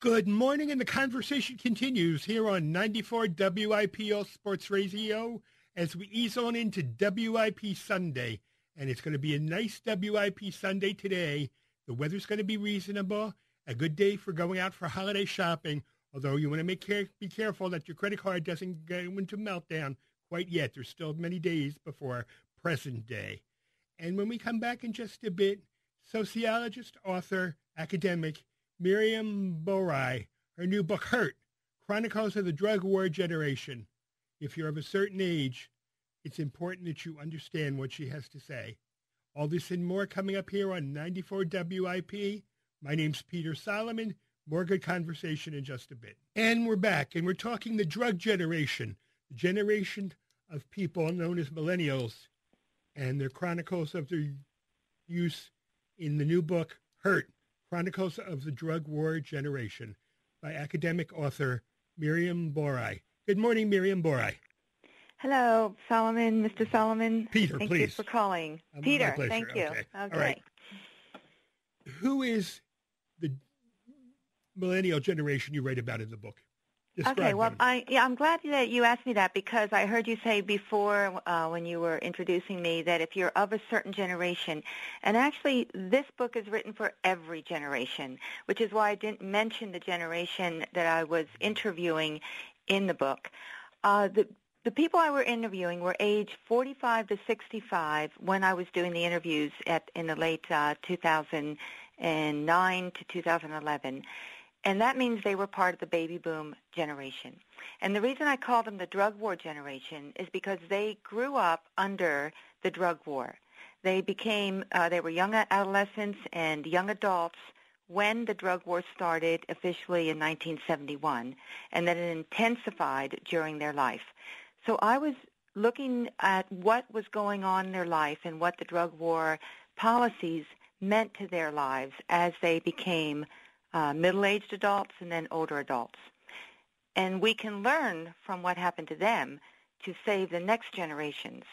Good morning, and the conversation continues here on 94 WIPO Sports Radio as we ease on into WIP Sunday. And it's going to be a nice WIP Sunday today. The weather's going to be reasonable, a good day for going out for holiday shopping, although you want to make care- be careful that your credit card doesn't go into meltdown quite yet. There's still many days before present day. And when we come back in just a bit, sociologist, author, academic Miriam Boeri, her new book, Hurt, Chronicles of the Drug War Generation. If you're of a certain age, it's important that you understand what she has to say. All this and more coming up here on 94 WIP. My name's Peter Solomon. More good conversation in just a bit. And we're back, and we're talking the drug generation, the generation of people known as millennials, and their chronicles of their use in the new book, Hurt, Chronicles of the Drug War Generation by academic author Miriam Boeri. Good morning, Miriam Boeri. Hello, Solomon, Mr. Solomon. Peter, thank please. you for calling. Um, Peter, thank you. Okay. Okay. All right. Who is the millennial generation you write about in the book? Okay, well, them. I yeah, I'm glad that you asked me that because I heard you say before uh, when you were introducing me that if you're of a certain generation, and actually this book is written for every generation, which is why I didn't mention the generation that I was interviewing in the book. Uh, the the people I were interviewing were age 45 to 65 when I was doing the interviews at in the late uh, 2009 to 2011. And that means they were part of the baby boom generation. And the reason I call them the drug war generation is because they grew up under the drug war. They became, uh, they were young adolescents and young adults when the drug war started officially in 1971, and then it intensified during their life. So I was looking at what was going on in their life and what the drug war policies meant to their lives as they became uh, middle-aged adults and then older adults. And we can learn from what happened to them to save the next generations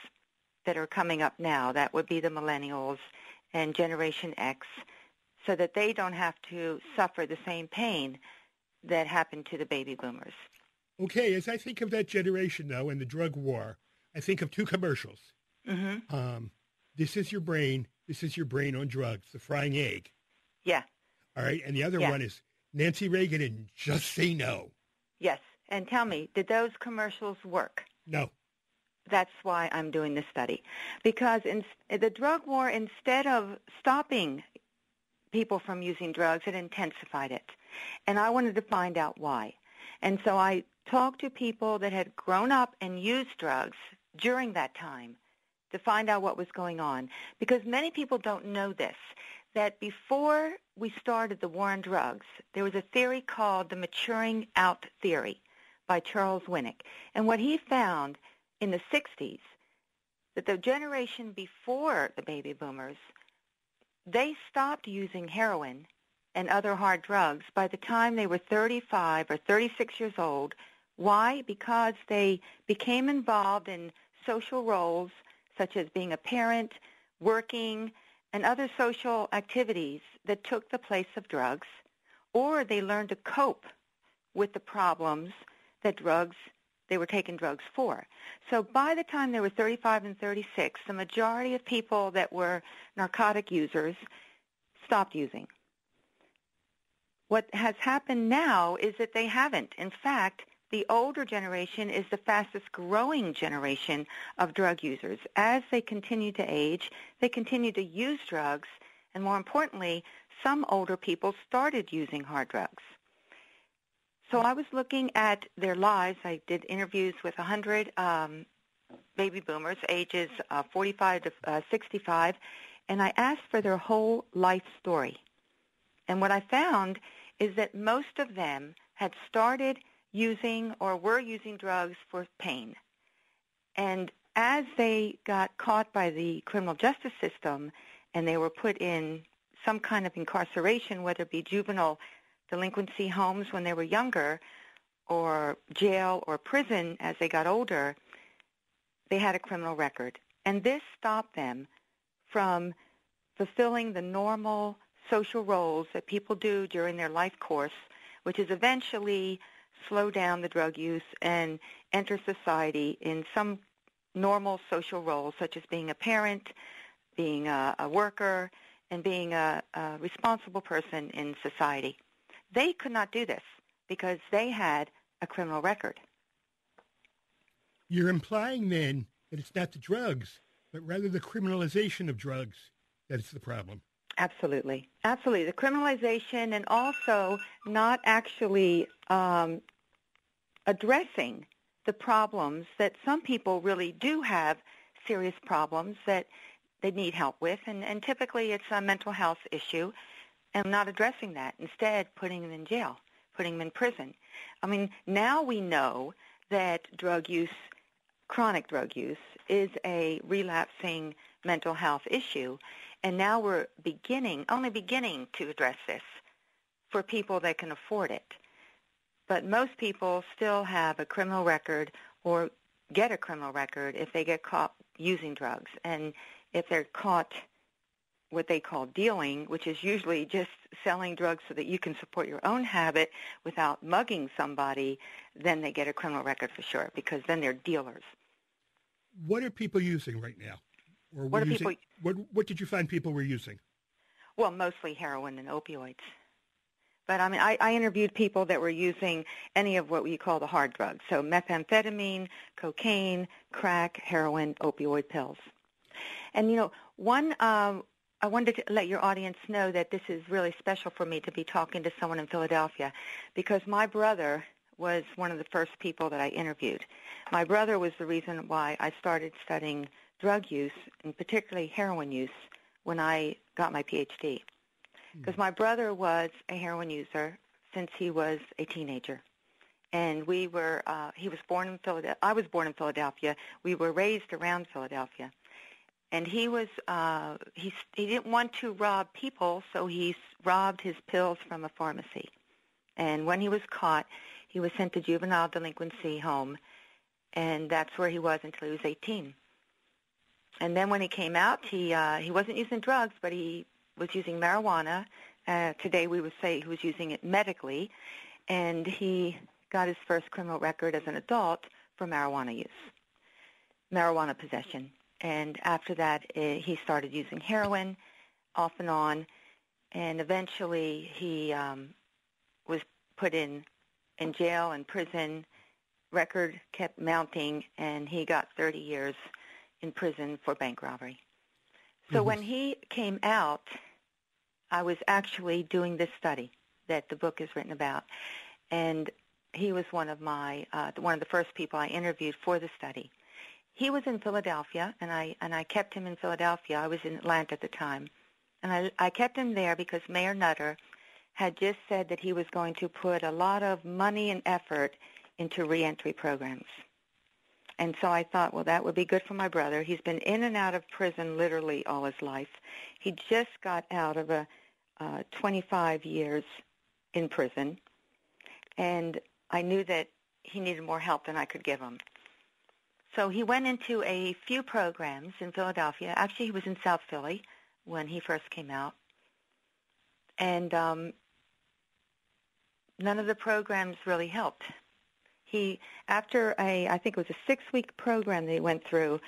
that are coming up now. That would be the millennials and Generation X so that they don't have to suffer the same pain that happened to the baby boomers. Okay, as I think of that generation, though, and the drug war, I think of two commercials. Mm-hmm. Um, this is your brain. This is your brain on drugs. The frying egg. Yeah. All right, and the other Yeah. one is Nancy Reagan and Just Say No. Yes. And tell me, did those commercials work? No. That's why I'm doing this study. Because in, the drug war, instead of stopping people from using drugs, it intensified it. And I wanted to find out why. And so I talked to people that had grown up and used drugs during that time to find out what was going on. Because many people don't know this, that before we started the war on drugs, there was a theory called the maturing out theory by Charles Winick. And what he found in the 60s, that the generation before the baby boomers, they stopped using heroin and other hard drugs by the time they were 35 or 36 years old. Why? Because they became involved in social roles such as being a parent, working, and other social activities that took the place of drugs, or they learned to cope with the problems that drugs they were taking drugs for. So by the time they were 35 and 36, the majority of people that were narcotic users stopped using. What has happened now is that they haven't. In fact, the older generation is the fastest growing generation of drug users. As they continue to age, they continue to use drugs, and more importantly, some older people started using hard drugs. So I was looking at their lives. I did interviews with 100 um, baby boomers, ages uh, 45 to uh, 65, and I asked for their whole life story. And what I found is that most of them had started using or were using drugs for pain. And as they got caught by the criminal justice system and they were put in some kind of incarceration, whether it be juvenile delinquency homes when they were younger or jail or prison as they got older, they had a criminal record. And this stopped them from fulfilling the normal social roles that people do during their life course which is eventually slow down the drug use and enter society in some normal social roles, such as being a parent, being a, a worker, and being a, a responsible person in society. They could not do this because they had a criminal record. You're implying then that it's not the drugs, but rather the criminalization of drugs that is the problem. Absolutely. Absolutely. The criminalization and also not actually um, addressing the problems that some people really do have serious problems that they need help with. And, and typically it's a mental health issue and not addressing that. Instead, putting them in jail, putting them in prison. I mean, now we know that drug use, chronic drug use, is a relapsing mental health issue. And now we're beginning, only beginning to address this for people that can afford it. But most people still have a criminal record or get a criminal record if they get caught using drugs. And if they're caught what they call dealing, which is usually just selling drugs so that you can support your own habit without mugging somebody, then they get a criminal record for sure because then they're dealers. What are people using right now? Or what, using, people, what, what did you find people were using? Well, mostly heroin and opioids. But I mean, I, I interviewed people that were using any of what we call the hard drugs. So methamphetamine, cocaine, crack, heroin, opioid pills. And you know, one um, I wanted to let your audience know that this is really special for me to be talking to someone in Philadelphia because my brother was one of the first people that I interviewed. My brother was the reason why I started studying drug use, and particularly heroin use, when I got my PhD. Because hmm. my brother was a heroin user since he was a teenager. And we were, uh, he was born in Philadelphia. I was born in Philadelphia. We were raised around Philadelphia and he was uh, he he didn't want to rob people, so he robbed his pills from a pharmacy. And when he was caught, he was sent to juvenile delinquency home, and that's where he was until he was 18. And then when he came out, he uh, he wasn't using drugs, but he was using marijuana. Uh, today we would say he was using it medically, and he got his first criminal record as an adult for marijuana use, marijuana possession. And after that eh, he started using heroin off and on and eventually he um, was put in in jail and prison. Record kept mounting and he got 30 years in prison for bank robbery so mm-hmm. when he came out i was actually doing this study that the book is written about and he was one of my uh, one of the first people i interviewed for the study he was in Philadelphia, and I and I kept him in Philadelphia. I was in Atlanta at the time, and I I kept him there because Mayor Nutter had just said that he was going to put a lot of money and effort into reentry programs. And so I thought, well, that would be good for my brother. He's been in and out of prison literally all his life. He just got out of a uh, 25 years in prison, and I knew that he needed more help than I could give him. So he went into a few programs in Philadelphia. Actually, he was in South Philly when he first came out. And um, none of the programs really helped. He, after a, I think it was a six-week program that he went through,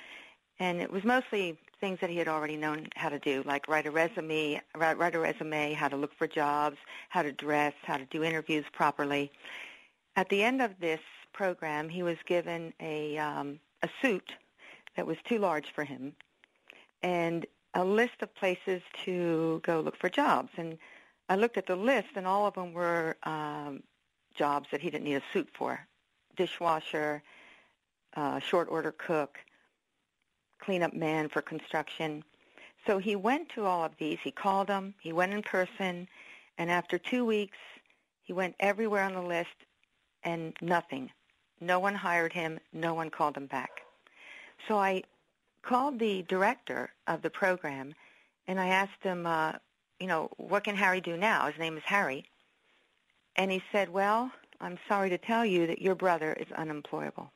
and it was mostly things that he had already known how to do, like write a resume, write, write a resume, how to look for jobs, how to dress, how to do interviews properly. At the end of this program, he was given a um, a suit that was too large for him and a list of places to go look for jobs. And I looked at the list, and all of them were um, jobs that he didn't need a suit for: dishwasher, uh, short order cook, cleanup man for construction. So he went to all of these. He called them. He went in person, and after two weeks, he went everywhere on the list, and nothing. No one hired him. No one called him back. So I called the director of the program, and I asked him, uh, you know, what can Harry do now? His name is Harry. And he said, well, I'm sorry to tell you that your brother is unemployable.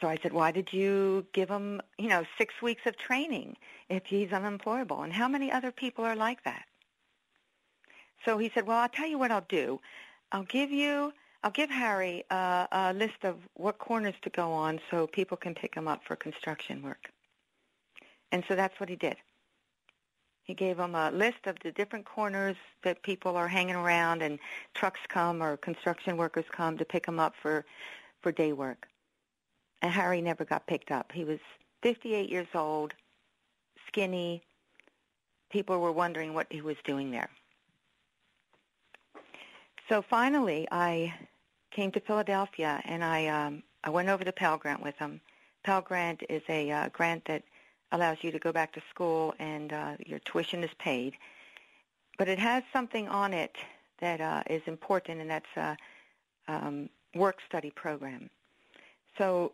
So I said, why did you give him, you know, six weeks of training if he's unemployable? And how many other people are like that? So he said, well, I'll tell you what I'll do. I'll give you, I'll give Harry uh, a list of what corners to go on so people can pick him up for construction work. And so that's what he did. He gave him a list of the different corners that people are hanging around and trucks come or construction workers come to pick him up for, for day work. And Harry never got picked up. He was 58 years old, skinny. People were wondering what he was doing there. So finally, I came to Philadelphia and I um, I went over to Pell Grant with him. Pell Grant is a uh, grant that allows you to go back to school and uh, your tuition is paid, but it has something on it that uh, is important, and that's a um, work study program. So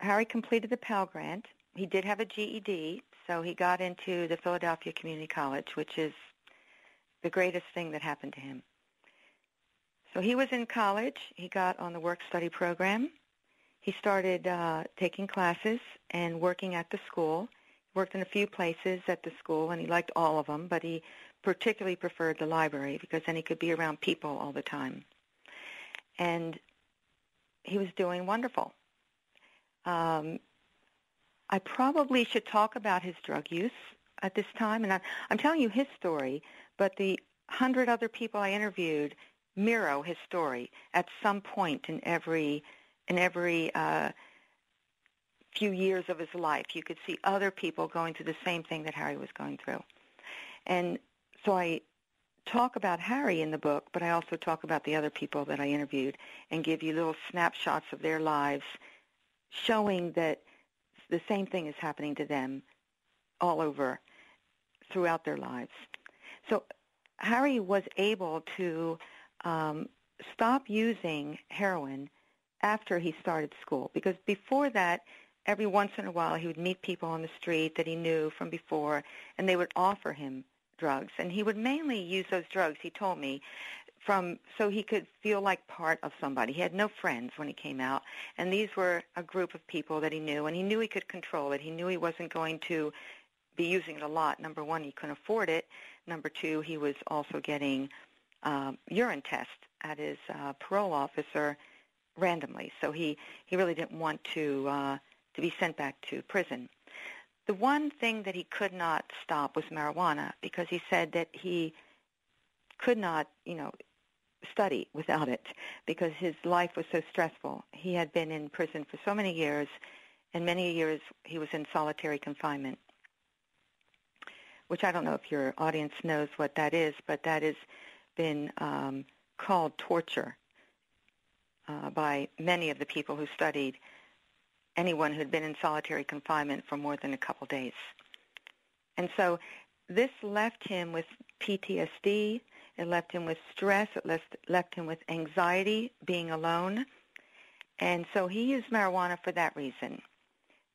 Harry completed the Pell Grant. He did have a GED, so he got into the Philadelphia Community College, which is the greatest thing that happened to him. So he was in college. He got on the work-study program. He started uh, taking classes and working at the school. He worked in a few places at the school, and he liked all of them, but he particularly preferred the library because then he could be around people all the time. And he was doing wonderful. Um, I probably should talk about his drug use at this time, and I, I'm telling you his story, but the hundred other people I interviewed mirror his story at some point in every in every uh, few years of his life. You could see other people going through the same thing that Harry was going through, and so I talk about Harry in the book, but I also talk about the other people that I interviewed and give you little snapshots of their lives, showing that the same thing is happening to them all over throughout their lives. So Harry was able to um, stop using heroin after he started school because before that, every once in a while he would meet people on the street that he knew from before and they would offer him drugs and he would mainly use those drugs he told me from so he could feel like part of somebody. He had no friends when he came out and these were a group of people that he knew and he knew he could control it. He knew he wasn't going to be using it a lot. Number 1, he couldn't afford it. Number 2, he was also getting uh, urine test at his uh, parole officer randomly. So he, he really didn't want to uh, to be sent back to prison. The one thing that he could not stop was marijuana because he said that he could not, you know, study without it because his life was so stressful. He had been in prison for so many years, and many years he was in solitary confinement, which I don't know if your audience knows what that is, but that is been um, called torture uh, by many of the people who studied anyone who had been in solitary confinement for more than a couple days. And so this left him with PTSD. It left him with stress. It left, left him with anxiety, being alone. And so he used marijuana for that reason.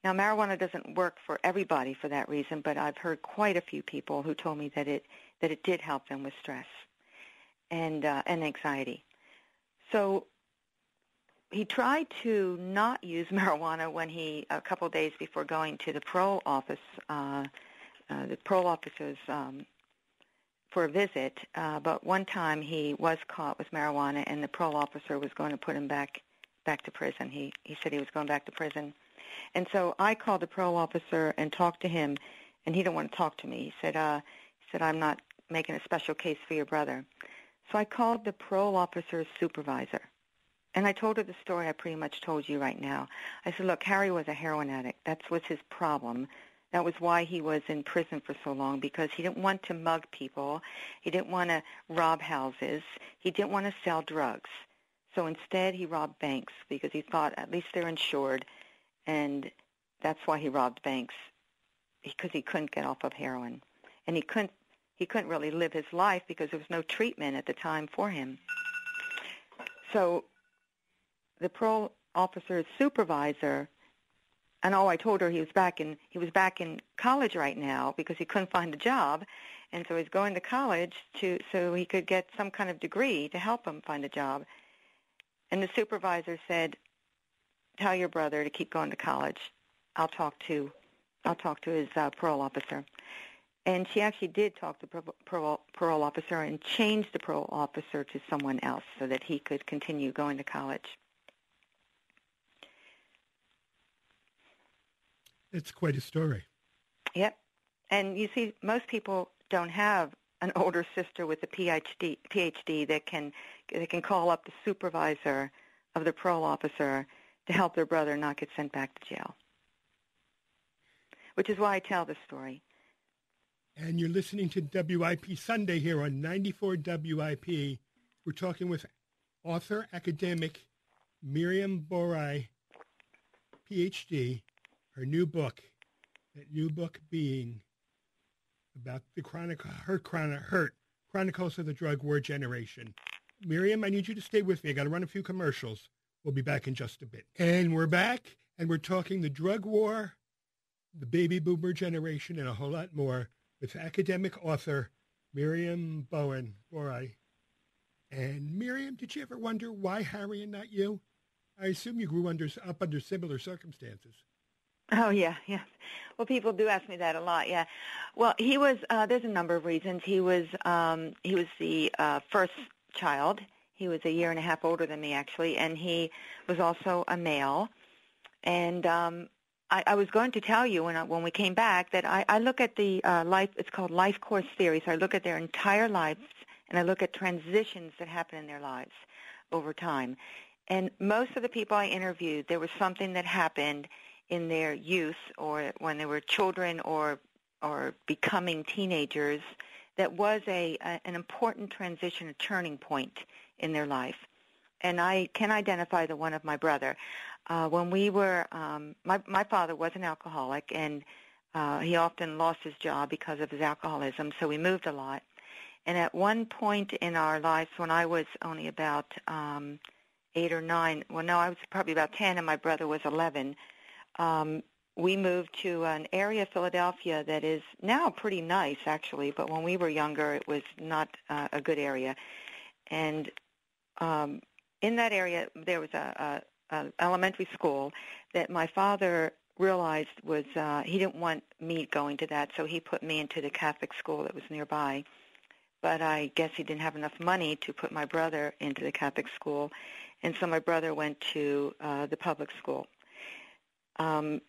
Now, marijuana doesn't work for everybody for that reason, but I've heard quite a few people who told me that it that it did help them with stress and uh, and anxiety. So he tried to not use marijuana when he a couple days before going to the parole office, uh, uh, the parole officers um, for a visit. Uh, but one time he was caught with marijuana, and the parole officer was going to put him back back to prison. He he said he was going back to prison, and so I called the parole officer and talked to him, and he didn't want to talk to me. He said uh, he said I'm not making a special case for your brother. So I called the parole officer's supervisor. And I told her the story I pretty much told you right now. I said, look, Harry was a heroin addict. That was his problem. That was why he was in prison for so long, because he didn't want to mug people. He didn't want to rob houses. He didn't want to sell drugs. So instead, he robbed banks because he thought at least they're insured. And that's why he robbed banks, because he couldn't get off of heroin. And he couldn't he couldn't really live his life because there was no treatment at the time for him. So the parole officer's supervisor and oh I told her he was back in he was back in college right now because he couldn't find a job and so he's going to college to so he could get some kind of degree to help him find a job. And the supervisor said, "Tell your brother to keep going to college. I'll talk to I'll talk to his uh, parole officer." And she actually did talk to the parole, parole officer and changed the parole officer to someone else so that he could continue going to college. It's quite a story. Yep. And you see, most people don't have an older sister with a PhD, PhD that can that can call up the supervisor of the parole officer to help their brother not get sent back to jail. Which is why I tell this story. And you're listening to WIP Sunday here on 94 WIP. We're talking with author, academic Miriam Boeri, PhD, her new book, that new book being about the chronic, her chronic, hurt, Chronicles of the Drug War Generation. Miriam, I need you to stay with me. I got to run a few commercials. We'll be back in just a bit. And we're back, and we're talking the drug war, the baby boomer generation, and a whole lot more with academic author Miriam Bowen Boeri. And Miriam, did you ever wonder why Harry and not you? I assume you grew under, up under similar circumstances. Oh yeah, yeah. Well, people do ask me that a lot. Yeah. Well, he was. Uh, there's a number of reasons. He was. Um, he was the uh, first child. He was a year and a half older than me, actually, and he was also a male. And um, I, I was going to tell you when I, when we came back that I, I look at the uh, life. It's called life course theory. So I look at their entire lives and I look at transitions that happen in their lives over time. And most of the people I interviewed, there was something that happened in their youth or when they were children or or becoming teenagers that was a, a an important transition, a turning point in their life. And I can identify the one of my brother uh, when we were, um, my my father was an alcoholic, and uh, he often lost his job because of his alcoholism. So we moved a lot. And at one point in our lives, when I was only about um, eight or nine, well, no, I was probably about ten, and my brother was eleven. Um, we moved to an area of Philadelphia that is now pretty nice, actually. But when we were younger, it was not uh, a good area. And um, in that area, there was a, uh, elementary school that my father realized was uh, he didn't want me going to that, so he put me into the Catholic school that was nearby. But I guess he didn't have enough money to put my brother into the Catholic school, and so my brother went to uh, the public school. Um,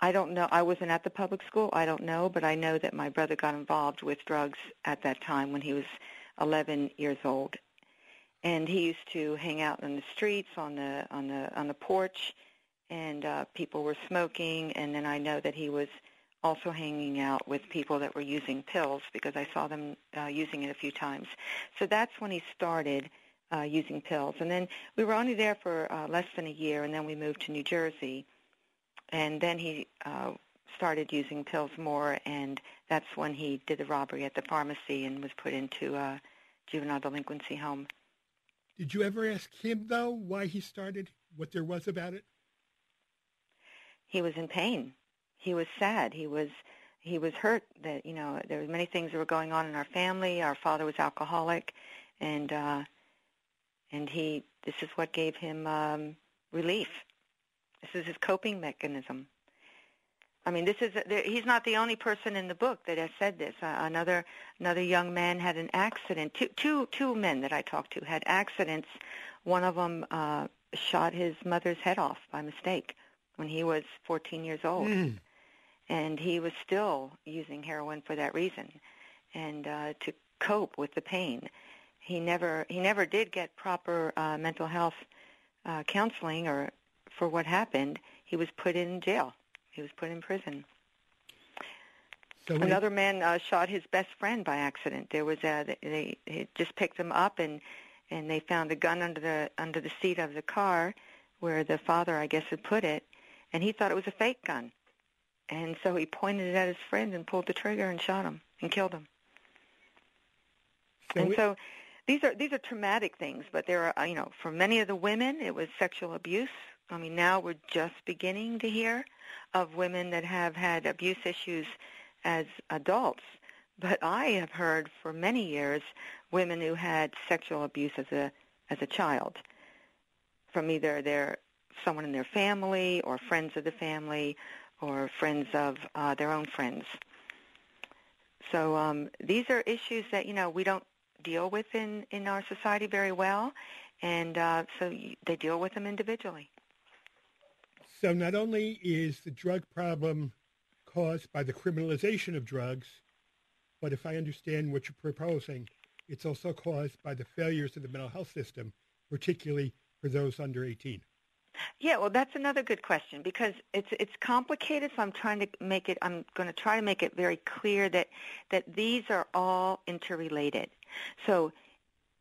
I don't know. I wasn't at the public school. I don't know, but I know that my brother got involved with drugs at that time when he was 11 years old, and he used to hang out in the streets on the on the on the porch and uh people were smoking and then I know that he was also hanging out with people that were using pills because I saw them uh, using it a few times. So that's when he started uh, using pills. And then we were only there for uh, less than a year, and then we moved to New Jersey. And then he uh, started using pills more, and that's when he did the robbery at the pharmacy and was put into a juvenile delinquency home. Did you ever ask him, though, why he started, what there was about it? He was in pain. He was sad. He was he was hurt that you know there were many things that were going on in our family. Our father was alcoholic, and uh, and he this is what gave him um, relief. This is his coping mechanism. I mean, this is he's not the only person in the book that has said this. Uh, another another young man had an accident. Two two two men that I talked to had accidents. One of them uh, shot his mother's head off by mistake when he was 14 years old, mm. and he was still using heroin for that reason, and uh, to cope with the pain. He never he never did get proper uh, mental health uh, counseling or for what happened. He was put in jail he was put in prison. So Another man uh, shot his best friend by accident. There was a they, they just picked him up and and they found a gun under the under the seat of the car where the father I guess had put it, and he thought it was a fake gun, and so he pointed it at his friend and pulled the trigger and shot him and killed him. So and so these are these are traumatic things, but there are uh, you know for many of the women it was sexual abuse. I mean now we're just beginning to hear of women that have had abuse issues as adults. But I have heard for many years women who had sexual abuse as a as a child from either their someone in their family or friends of the family or friends of uh, their own friends. So um, these are issues that you know we don't deal with in in our society very well, and uh, so they deal with them individually. So not only is the drug problem caused by the criminalization of drugs, but if I understand what you're proposing, it's also caused by the failures of the mental health system, particularly for those under 18. Yeah, well, that's another good question because it's it's complicated. So I'm trying to make it. I'm going to try to make it very clear that that these are all interrelated. So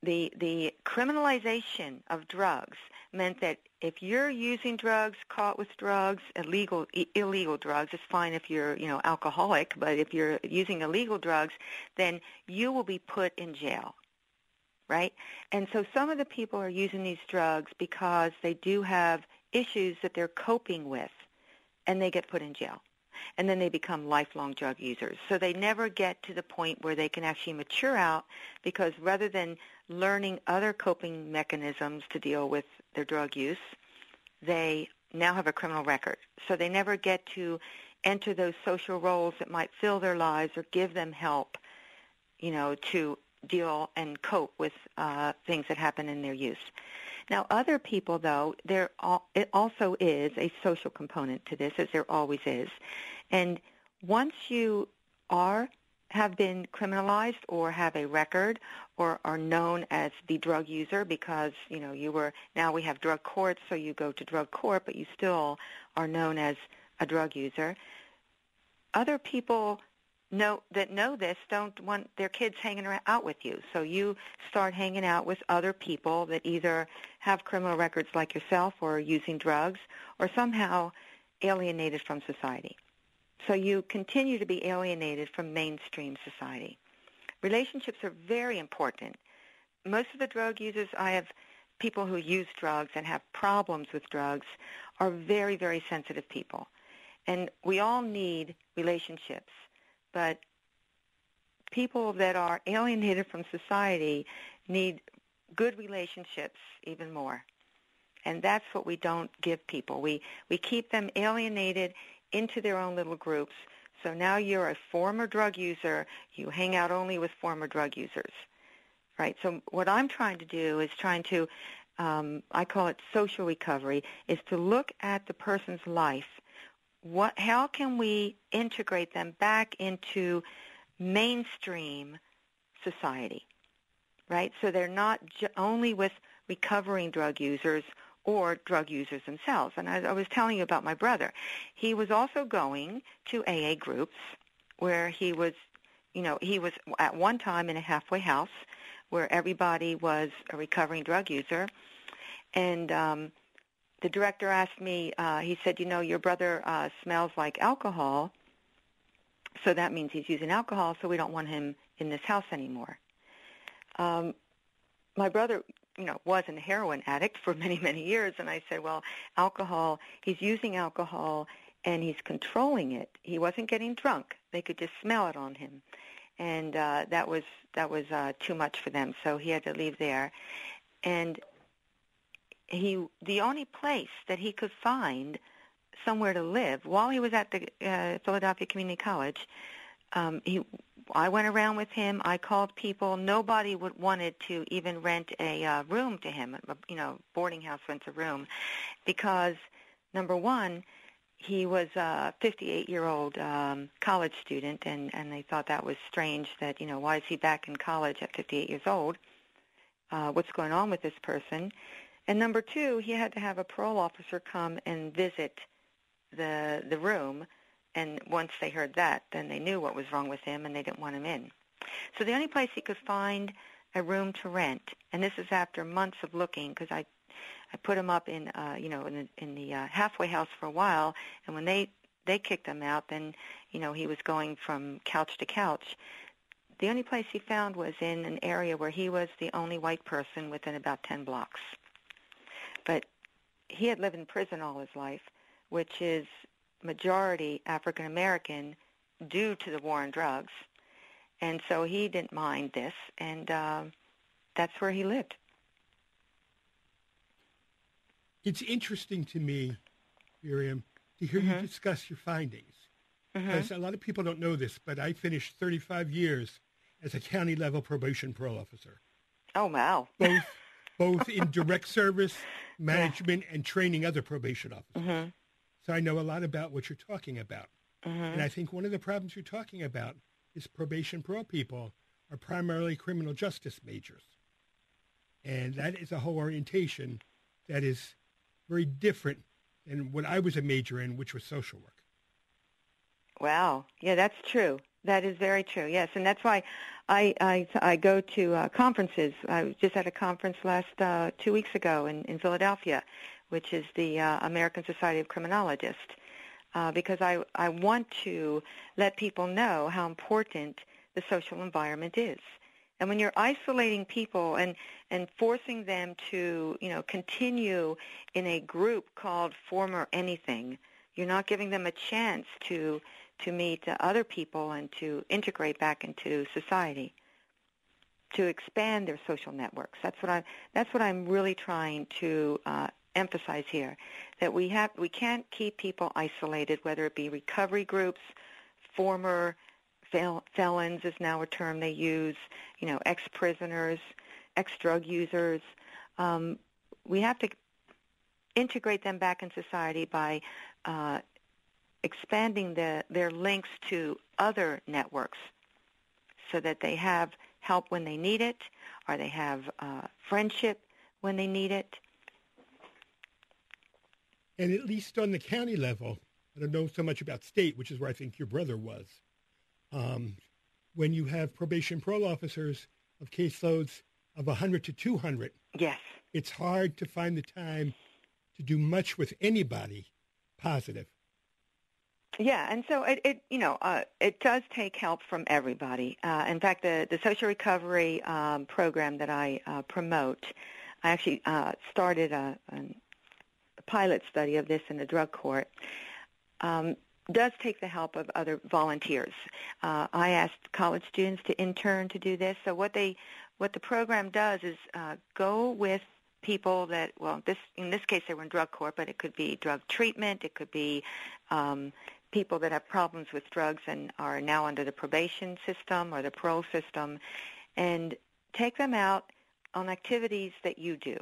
the the criminalization of drugs meant that if you're using drugs, caught with drugs, illegal illegal drugs, it's fine if you're you know alcoholic, but if you're using illegal drugs, then you will be put in jail, right? And so some of the people are using these drugs because they do have issues that they're coping with, and they get put in jail and then they become lifelong drug users. So they never get to the point where they can actually mature out because rather than learning other coping mechanisms to deal with their drug use, they now have a criminal record. So they never get to enter those social roles that might fill their lives or give them help, you know, to deal and cope with uh, things that happen in their use. Now, other people, though, there it also is a social component to this, as there always is. And once you are have been criminalized or have a record or are known as the drug user because you know you were now we have drug courts so you go to drug court but you still are known as a drug user other people know that know this don't want their kids hanging out with you so you start hanging out with other people that either have criminal records like yourself or using drugs or somehow alienated from society so you continue to be alienated from mainstream society. Relationships are very important. Most of the drug users, I have people who use drugs and have problems with drugs, are very, very sensitive people. And we all need relationships, but people that are alienated from society need good relationships even more. And that's what we don't give people. We, we keep them alienated into their own little groups. So now you're a former drug user. You hang out only with former drug users, right? So what I'm trying to do is trying to, um, I call it social recovery, is to look at the person's life. What, how can we integrate them back into mainstream society, right? So they're not j- only with recovering drug users or drug users themselves. And I, I was telling you about my brother. He was also going to AA groups where he was, you know, he was at one time in a halfway house where everybody was a recovering drug user. And um, the director asked me, uh, he said, you know, your brother uh, smells like alcohol, so that means he's using alcohol, so we don't want him in this house anymore. Um, my brother you know, was a heroin addict for many, many years. And I said, well, alcohol, he's using alcohol and he's controlling it. He wasn't getting drunk. They could just smell it on him. And uh, that was that was uh, too much for them, so he had to leave there. And he the only place that he could find somewhere to live while he was at the uh, Philadelphia Community College, um, he I went around with him. I called people. Nobody would wanted to even rent a uh, room to him. You know, boarding house rents a room, because number one, he was a 58-year-old um, college student, and and they thought that was strange. That you know, why is he back in college at 58 years old? Uh, what's going on with this person? And number two, he had to have a parole officer come and visit the the room and once they heard that, then they knew what was wrong with him and they didn't want him in. So the only place he could find a room to rent, and this is after months of looking, because I, I put him up in, uh, you know, in the, in the uh, halfway house for a while, and when they they kicked him out, then, you know, he was going from couch to couch. The only place he found was in an area where he was the only white person within about 10 blocks. But he had lived in prison all his life, which is majority African American due to the war on drugs. And so he didn't mind this, and uh, that's where he lived. It's interesting to me, Miriam, to hear mm-hmm. you discuss your findings Mm-hmm. Because a lot of people don't know this, but I finished 35 years as a county level probation parole officer. Oh wow! Both, both in direct service, management, yeah. and training other probation officers. Mm-hmm. So I know a lot about what you're talking about. Mm-hmm. And I think one of the problems you're talking about is probation parole people are primarily criminal justice majors. And that is a whole orientation that is very different than what I was a major in, which was social work. Wow. Yeah, that's true. That is very true. Yes, and that's why I I, I go to uh, conferences. I was just at a conference last uh, two weeks ago in, in Philadelphia, which is the uh, American Society of Criminologists, uh, because I I want to let people know how important the social environment is. And when you're isolating people and, and forcing them to, you know, continue in a group called former anything, you're not giving them a chance to to meet other people and to integrate back into society, to expand their social networks. That's what I that's what I'm really trying to uh, emphasize here. That we have we can't keep people isolated, whether it be recovery groups, former fel- felons is now a term they use, you know, ex-prisoners, ex-drug users. Um, we have to integrate them back in society by uh, expanding the, their links to other networks so that they have help when they need it or they have uh, friendship when they need it. And at least on the county level, I don't know so much about state, which is where I think your brother was. Um, when you have probation parole officers of caseloads of 100 to 200, yes, it's hard to find the time to do much with anybody positive. Yeah, and so it, it you know, uh, it does take help from everybody. Uh, in fact, the the social recovery um, program that I uh, promote, I actually uh, started a, a, pilot study of this in the drug court. Um, does take the help of other volunteers. Uh, I asked college students to intern to do this. So what they, what the program does is uh, go with people that, well, this in this case they were in drug court, but it could be drug treatment, it could be um, people that have problems with drugs and are now under the probation system or the parole system, and take them out on activities that you do,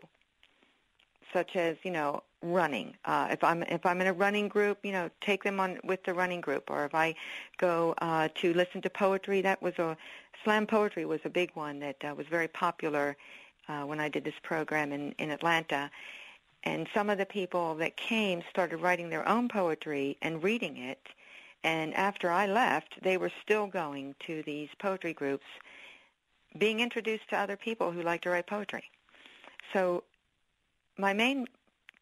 such as you know running. Uh, if I'm if I'm in a running group, you know, take them on with the running group. Or if I go uh, to listen to poetry, that was a slam poetry was a big one that uh, was very popular uh, when I did this program in in Atlanta. And some of the people that came started writing their own poetry and reading it. And after I left, they were still going to these poetry groups, being introduced to other people who like to write poetry. So my main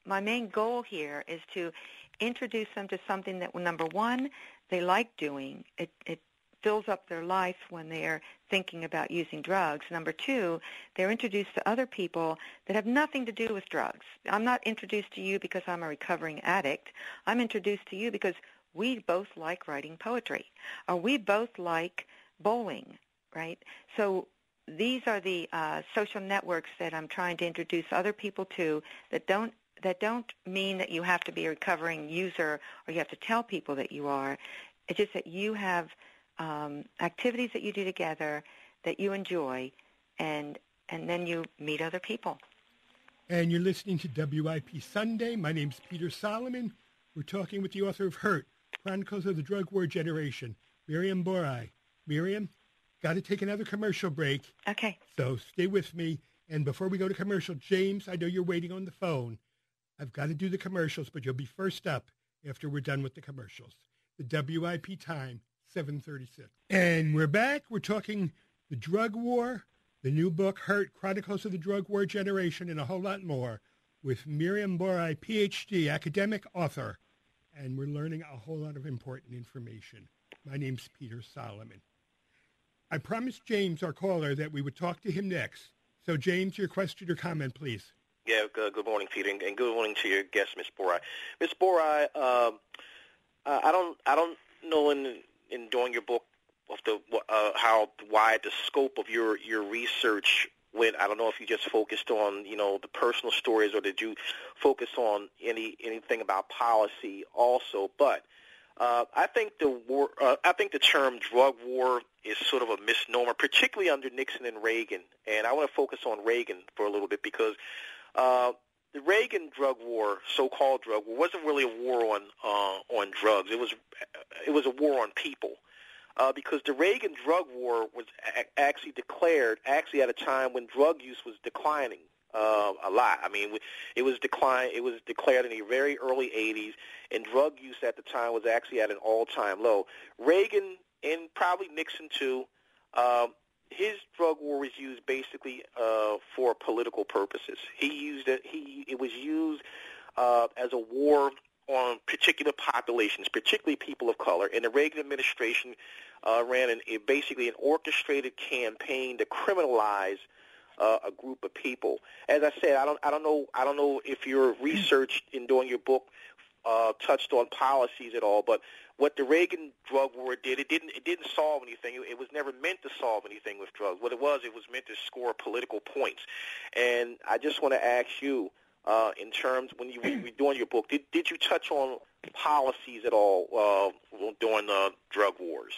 my main goal here is to introduce them to something that, number one, they like doing. It, it fills up their life when they're thinking about using drugs. Number two, they're introduced to other people that have nothing to do with drugs. I'm not introduced to you because I'm a recovering addict. I'm introduced to you because we both like writing poetry, or we both like bowling, right? So these are the uh, social networks that I'm trying to introduce other people to that don't that don't mean that you have to be a recovering user or you have to tell people that you are. It's just that you have um, activities that you do together that you enjoy, and and then you meet other people. And you're listening to WIP Sunday. My name's Peter Solomon. We're talking with the author of Hurt, Chronicles of the Drug War Generation, Miriam Boeri. Miriam, got to take another commercial break. Okay. So stay with me. And before we go to commercial, James, I know you're waiting on the phone. I've got to do the commercials, but you'll be first up after we're done with the commercials. The WIP time, 736. And we're back. We're talking the drug war, the new book, Hurt, Chronicles of the Drug War Generation, and a whole lot more with Miriam Boeri, PhD, academic author. And we're learning a whole lot of important information. My name's Peter Solomon. I promised James, our caller, that we would talk to him next. So, James, your question or comment, please. Yeah, uh, good morning, Peter, and good morning to your guest, Ms. Boeri. Ms. Boeri, uh, I don't, I don't know in in doing your book of the uh, how wide the scope of your your research went. I don't know if you just focused on you know the personal stories, or did you focus on any anything about policy also? But Uh, I think the war. Uh, I think the term drug war is sort of a misnomer, particularly under Nixon and Reagan. And I want to focus on Reagan for a little bit because uh, the Reagan drug war, so-called drug war, wasn't really a war on uh, on drugs. It was it was a war on people. Uh, because the Reagan drug war was a- actually declared actually at a time when drug use was declining uh, a lot. I mean, it was decline. It was declared in the very early '80s, and drug use at the time was actually at an all-time low. Reagan and probably Nixon too. Uh, his drug war was used basically uh, for political purposes. He used it. He it was used uh, as a war on particular populations, particularly people of color. And the Reagan administration uh, ran an, a, basically an orchestrated campaign to criminalize uh, a group of people. As I said, I don't, I don't know, I don't know if your research in doing your book uh, touched on policies at all, but what the Reagan drug war did, it didn't, it didn't solve anything. It, was never meant to solve anything with drugs. What it was, it was meant to score political points. And I just want to ask you, uh, in terms when you were doing your book, did did you touch on policies at all uh, during the drug wars?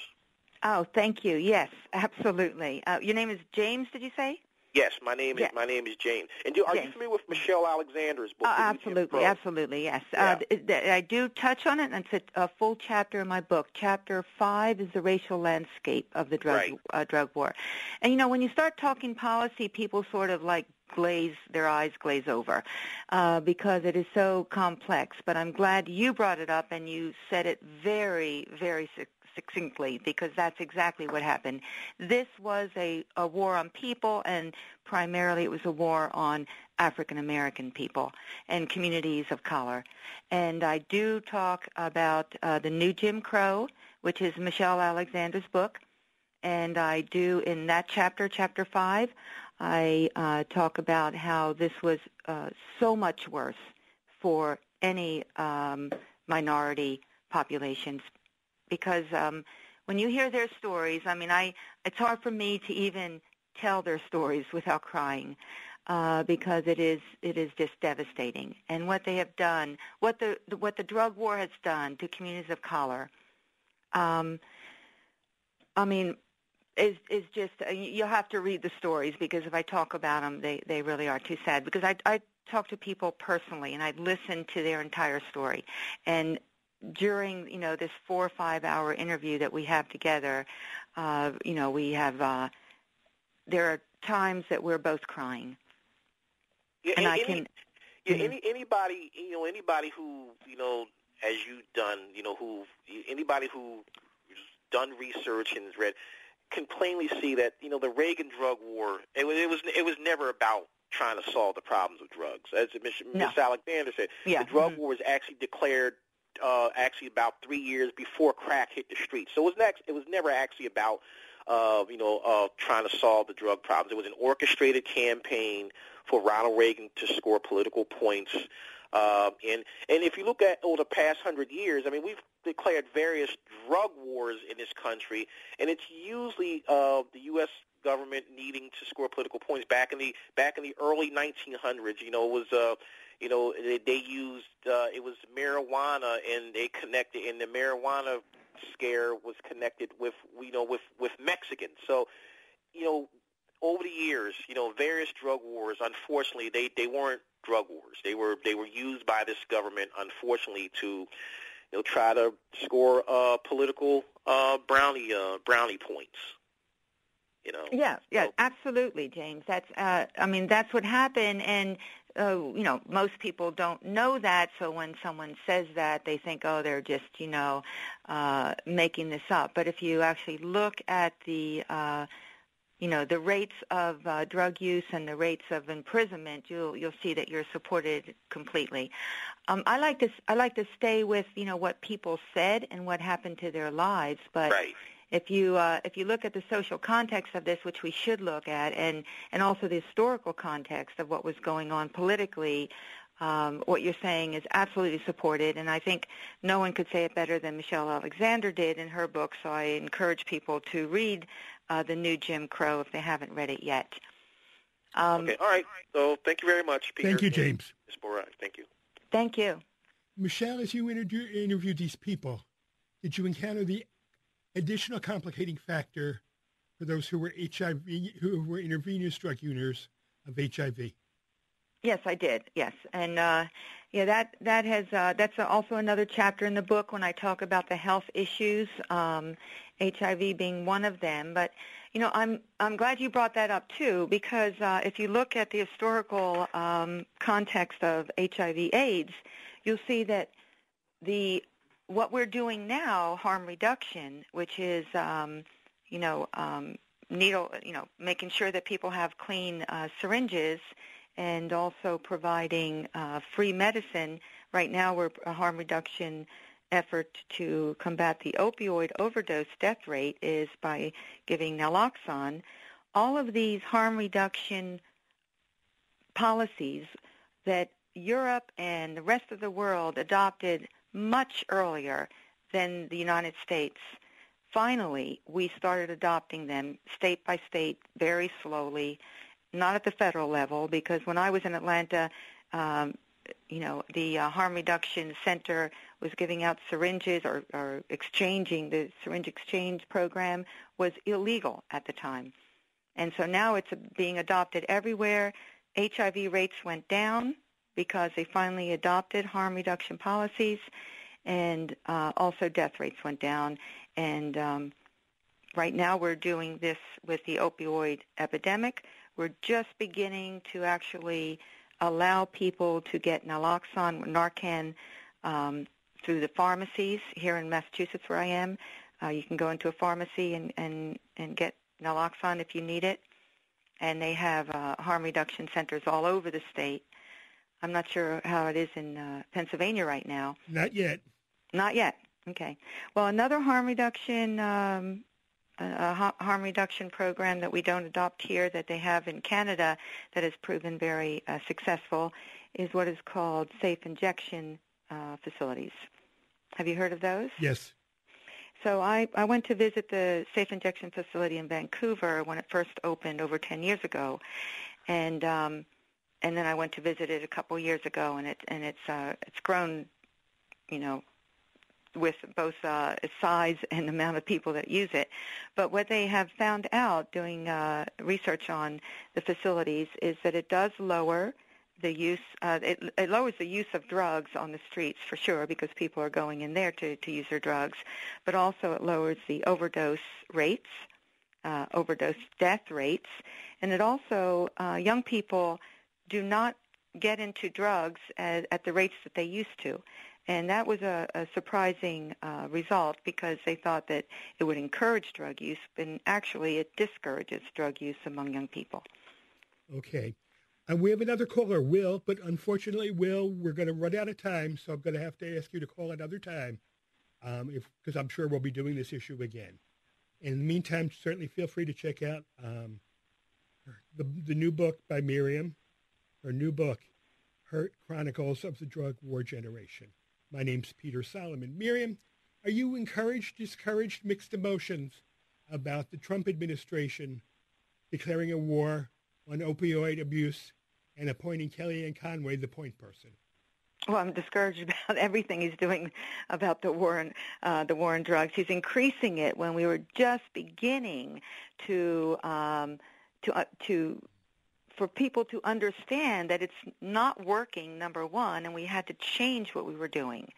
Oh, thank you. Yes, absolutely. Uh, your name is James, did you say? Yes, my name is my name is Jane. And do, are James. you familiar with Michelle Alexander's book? Oh, absolutely, absolutely, yes. Yeah. Uh, th- th- I do touch on it, and it's a, a full chapter in my book. Chapter five is the racial landscape of the drug Right. uh, drug war. And you know, when you start talking policy, people sort of like glaze their eyes glaze over uh, because it is so complex. But I'm glad you brought it up and you said it very, very succinctly because that's exactly what happened. This was a, a war on people and primarily it was a war on African American people and communities of color. And I do talk about uh, the new Jim Crow, which is Michelle Alexander's book. And I do in that chapter, chapter five, I uh, talk about how this was uh, so much worse for any um, minority populations because um, when you hear their stories, I mean, I it's hard for me to even tell their stories without crying uh, because it is it is just devastating. And what they have done, what the what the drug war has done to communities of color, um, I mean, is is just uh, you'll have to read the stories because if I talk about them, they they really are too sad. Because I I talk to people personally and I listen to their entire story, and during you know this four or five hour interview that we have together, uh, you know we have uh, there are times that we're both crying, Yeah, and I can. Yeah, Mhm. any anybody you know anybody who you know as you've done you know who anybody who's done research and has read can plainly see that you know the Reagan drug war it was it was it was never about trying to solve the problems of drugs as Miss, No. Miss Alexander said Yeah. the drug mhm. war was actually declared uh, actually about three years before crack hit the streets so it was next it was never actually about uh, you know, uh, trying to solve the drug problems. It was an orchestrated campaign for Ronald Reagan to score political points. Uh, and and if you look at over the past hundred years, I mean, we've declared various drug wars in this country, and it's usually uh, the U.S. government needing to score political points. Back in the back in the early 1900s, you know, it was uh, you know they, they used uh, it was marijuana, and they connected, and the marijuana scare was connected with you know with with Mexicans. So you know over the years, you know various drug wars. Unfortunately, they they weren't drug wars. They were they were used by this government, unfortunately, to you know try to score uh, political uh, brownie uh, brownie points. You know. Yeah, yeah, So- absolutely, James. That's uh I mean that's what happened and uh you know, most people don't know that, so when someone says that, they think oh they're just, you know, uh making this up. But if you actually look at the uh you know, the rates of uh, drug use and the rates of imprisonment, you'll you'll see that you're supported completely. Um, I like to I like to stay with you know what people said and what happened to their lives, but Right. If you uh, if you look at the social context of this, which we should look at, and and also the historical context of what was going on politically, um, what you're saying is absolutely supported, and I think no one could say it better than Michelle Alexander did in her book. So I encourage people to read uh, the new Jim Crow if they haven't read it yet. Um, okay. All right. So thank you very much, Peter. Thank you, James. Ms. Boeri. Thank you. Thank you. Michelle, as you interview, interviewed these people, did you encounter the additional complicating factor for those who were HIV, who were intravenous drug users of HIV? Yes, I did. Yes, and uh, yeah, that that has uh, that's also another chapter in the book when I talk about the health issues, um, HIV being one of them. But you know, I'm I'm glad you brought that up too because uh, if you look at the historical um, context of HIV/AIDS, you'll see that the what we're doing now, harm reduction, which is um, you know um, needle, you know, making sure that people have clean uh, syringes and also providing uh, free medicine. Right now, we're a harm reduction effort to combat the opioid overdose death rate is by giving naloxone. All of these harm reduction policies that Europe and the rest of the world adopted much earlier than the United States. Finally, we started adopting them state by state very slowly not at the federal level, because when I was in Atlanta, um, you know, the uh, harm reduction center was giving out syringes or, or exchanging the syringe exchange program was illegal at the time. And so now it's being adopted everywhere. HIV rates went down because they finally adopted harm reduction policies, and uh, also death rates went down. And um, right now we're doing this with the opioid epidemic. We're just beginning to actually allow people to get naloxone, Narcan, um, through the pharmacies here in Massachusetts where I am. Uh, you can go into a pharmacy and, and, and get naloxone if you need it. And they have uh, harm reduction centers all over the state. I'm not sure how it is in uh, Pennsylvania right now. Not yet. Not yet. Okay. Well, another harm reduction um, a harm reduction program that we don't adopt here that they have in Canada that has proven very uh, successful is what is called safe injection uh, facilities. Have you heard of those? Yes. So I, I went to visit the safe injection facility in Vancouver when it first opened over 10 years ago, and um, and then I went to visit it a couple years ago, and it and it's uh, it's grown, you know, with both uh, size and the amount of people that use it. But what they have found out doing uh, research on the facilities is that it does lower the use, uh, it, it lowers the use of drugs on the streets for sure because people are going in there to, to use their drugs, but also it lowers the overdose rates, uh, overdose death rates, and it also, uh, young people do not get into drugs at, at the rates that they used to. And that was a, a surprising uh, result because they thought that it would encourage drug use, and actually it discourages drug use among young people. Okay. And we have another caller, Will, but unfortunately, Will, we're going to run out of time, so I'm going to have to ask you to call another time because um, I'm sure we'll be doing this issue again. In the meantime, certainly feel free to check out um, the, the new book by Miriam, her new book, Hurt Chronicles of the Drug War Generation. My name's Peter Solomon. Miriam, are you encouraged, discouraged, mixed emotions about the Trump administration declaring a war on opioid abuse and appointing Kellyanne Conway the point person? Well, I'm discouraged about everything he's doing about the war on uh, the war on drugs. He's increasing it when we were just beginning to um, to uh, to for people to understand that it's not working, number one, and we had to change what we were doing.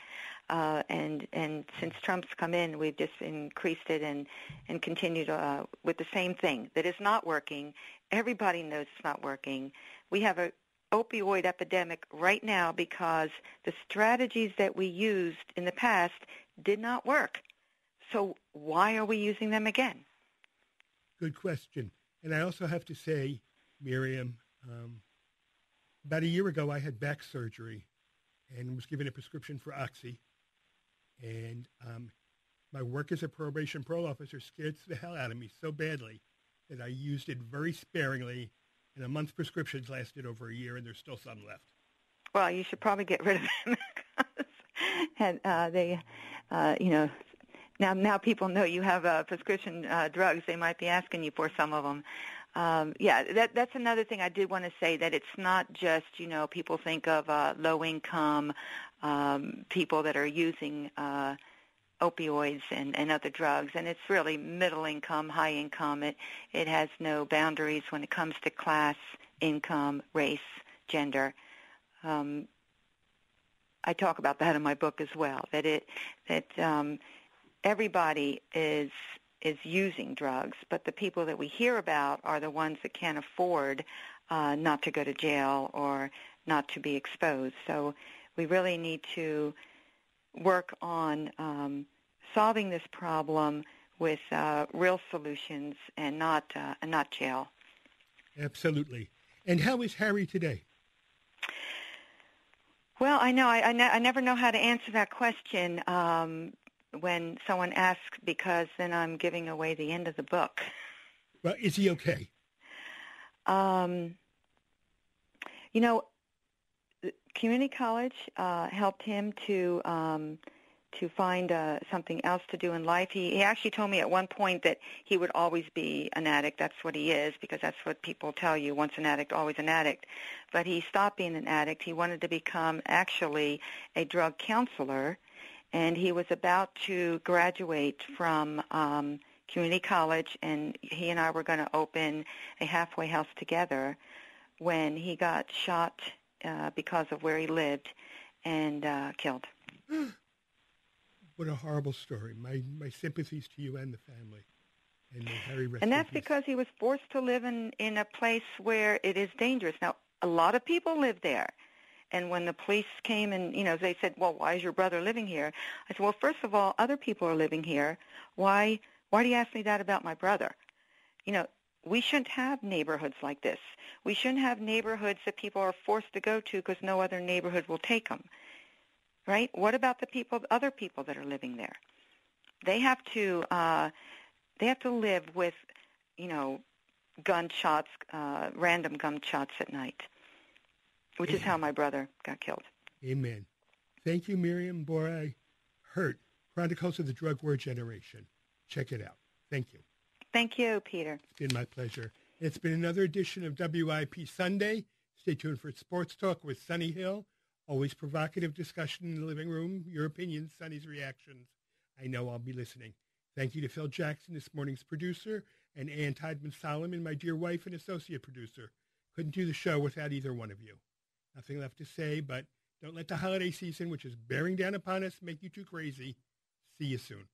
Uh, and and since Trump's come in, we've just increased it and and continued uh, with the same thing that is not working. Everybody knows it's not working. We have a opioid epidemic right now because the strategies that we used in the past did not work. So why are we using them again? Good question. And I also have to say Miriam. Um, about a year ago, I had back surgery and was given a prescription for Oxy. And um, my work as a probation parole officer scared the hell out of me so badly that I used it very sparingly. And a month's prescriptions lasted over a year, and there's still some left. Well, you should probably get rid of them. and uh, they, uh, you know, now now people know you have uh, prescription uh, drugs. They might be asking you for some of them um, yeah, that, that's another thing I did want to say that it's not just you know people think of uh, low income um, people that are using uh, opioids and, and other drugs, and it's really middle income, high income. It it has no boundaries when it comes to class, income, race, gender. Um, I talk about that in my book as well. That it that um, everybody is is using drugs, but the people that we hear about are the ones that can't afford uh, not to go to jail or not to be exposed. So we really need to work on um, solving this problem with uh, real solutions and not uh, not jail. Absolutely. And how is Harry today? Well, I know I, I, ne- I never know how to answer that question um, when someone asks because then I'm giving away the end of the book. Well, is he okay? Um, you know, community college uh, helped him to um, to find uh, something else to do in life. He, he actually told me at one point that he would always be an addict. That's what he is because that's what people tell you. Once an addict, always an addict. But he stopped being an addict. He wanted to become actually a drug counselor, and he was about to graduate from um, community college, and he and I were going to open a halfway house together when he got shot uh, because of where he lived and uh, killed. what a horrible story. My my sympathies to you and the family. And, Harry and that's because he was forced to live in in a place where it is dangerous. Now, a lot of people live there. And when the police came and, you know, they said, well, why is your brother living here? I said, well, first of all, other people are living here. Why, why do you ask me that about my brother? You know, we shouldn't have neighborhoods like this. We shouldn't have neighborhoods that people are forced to go to because no other neighborhood will take them. Right? What about the people, other people that are living there? They have to, uh, they have to live with, you know, gunshots, uh, random gunshots at night, which Amen. is how my brother got killed. Amen. Thank you, Miriam Boeri. Hurt, Chronicles of the Drug War Generation. Check it out. Thank you. Thank you, Peter. It's been my pleasure. It's been another edition of WIP Sunday. Stay tuned for Sports Talk with Sonny Hill. Always provocative discussion in the living room. Your opinions, Sonny's reactions. I know I'll be listening. Thank you to Phil Jackson, this morning's producer, and Ann Tideman Solomon, my dear wife and associate producer. Couldn't do the show without either one of you. Nothing left to say, but don't let the holiday season, which is bearing down upon us, make you too crazy. See you soon.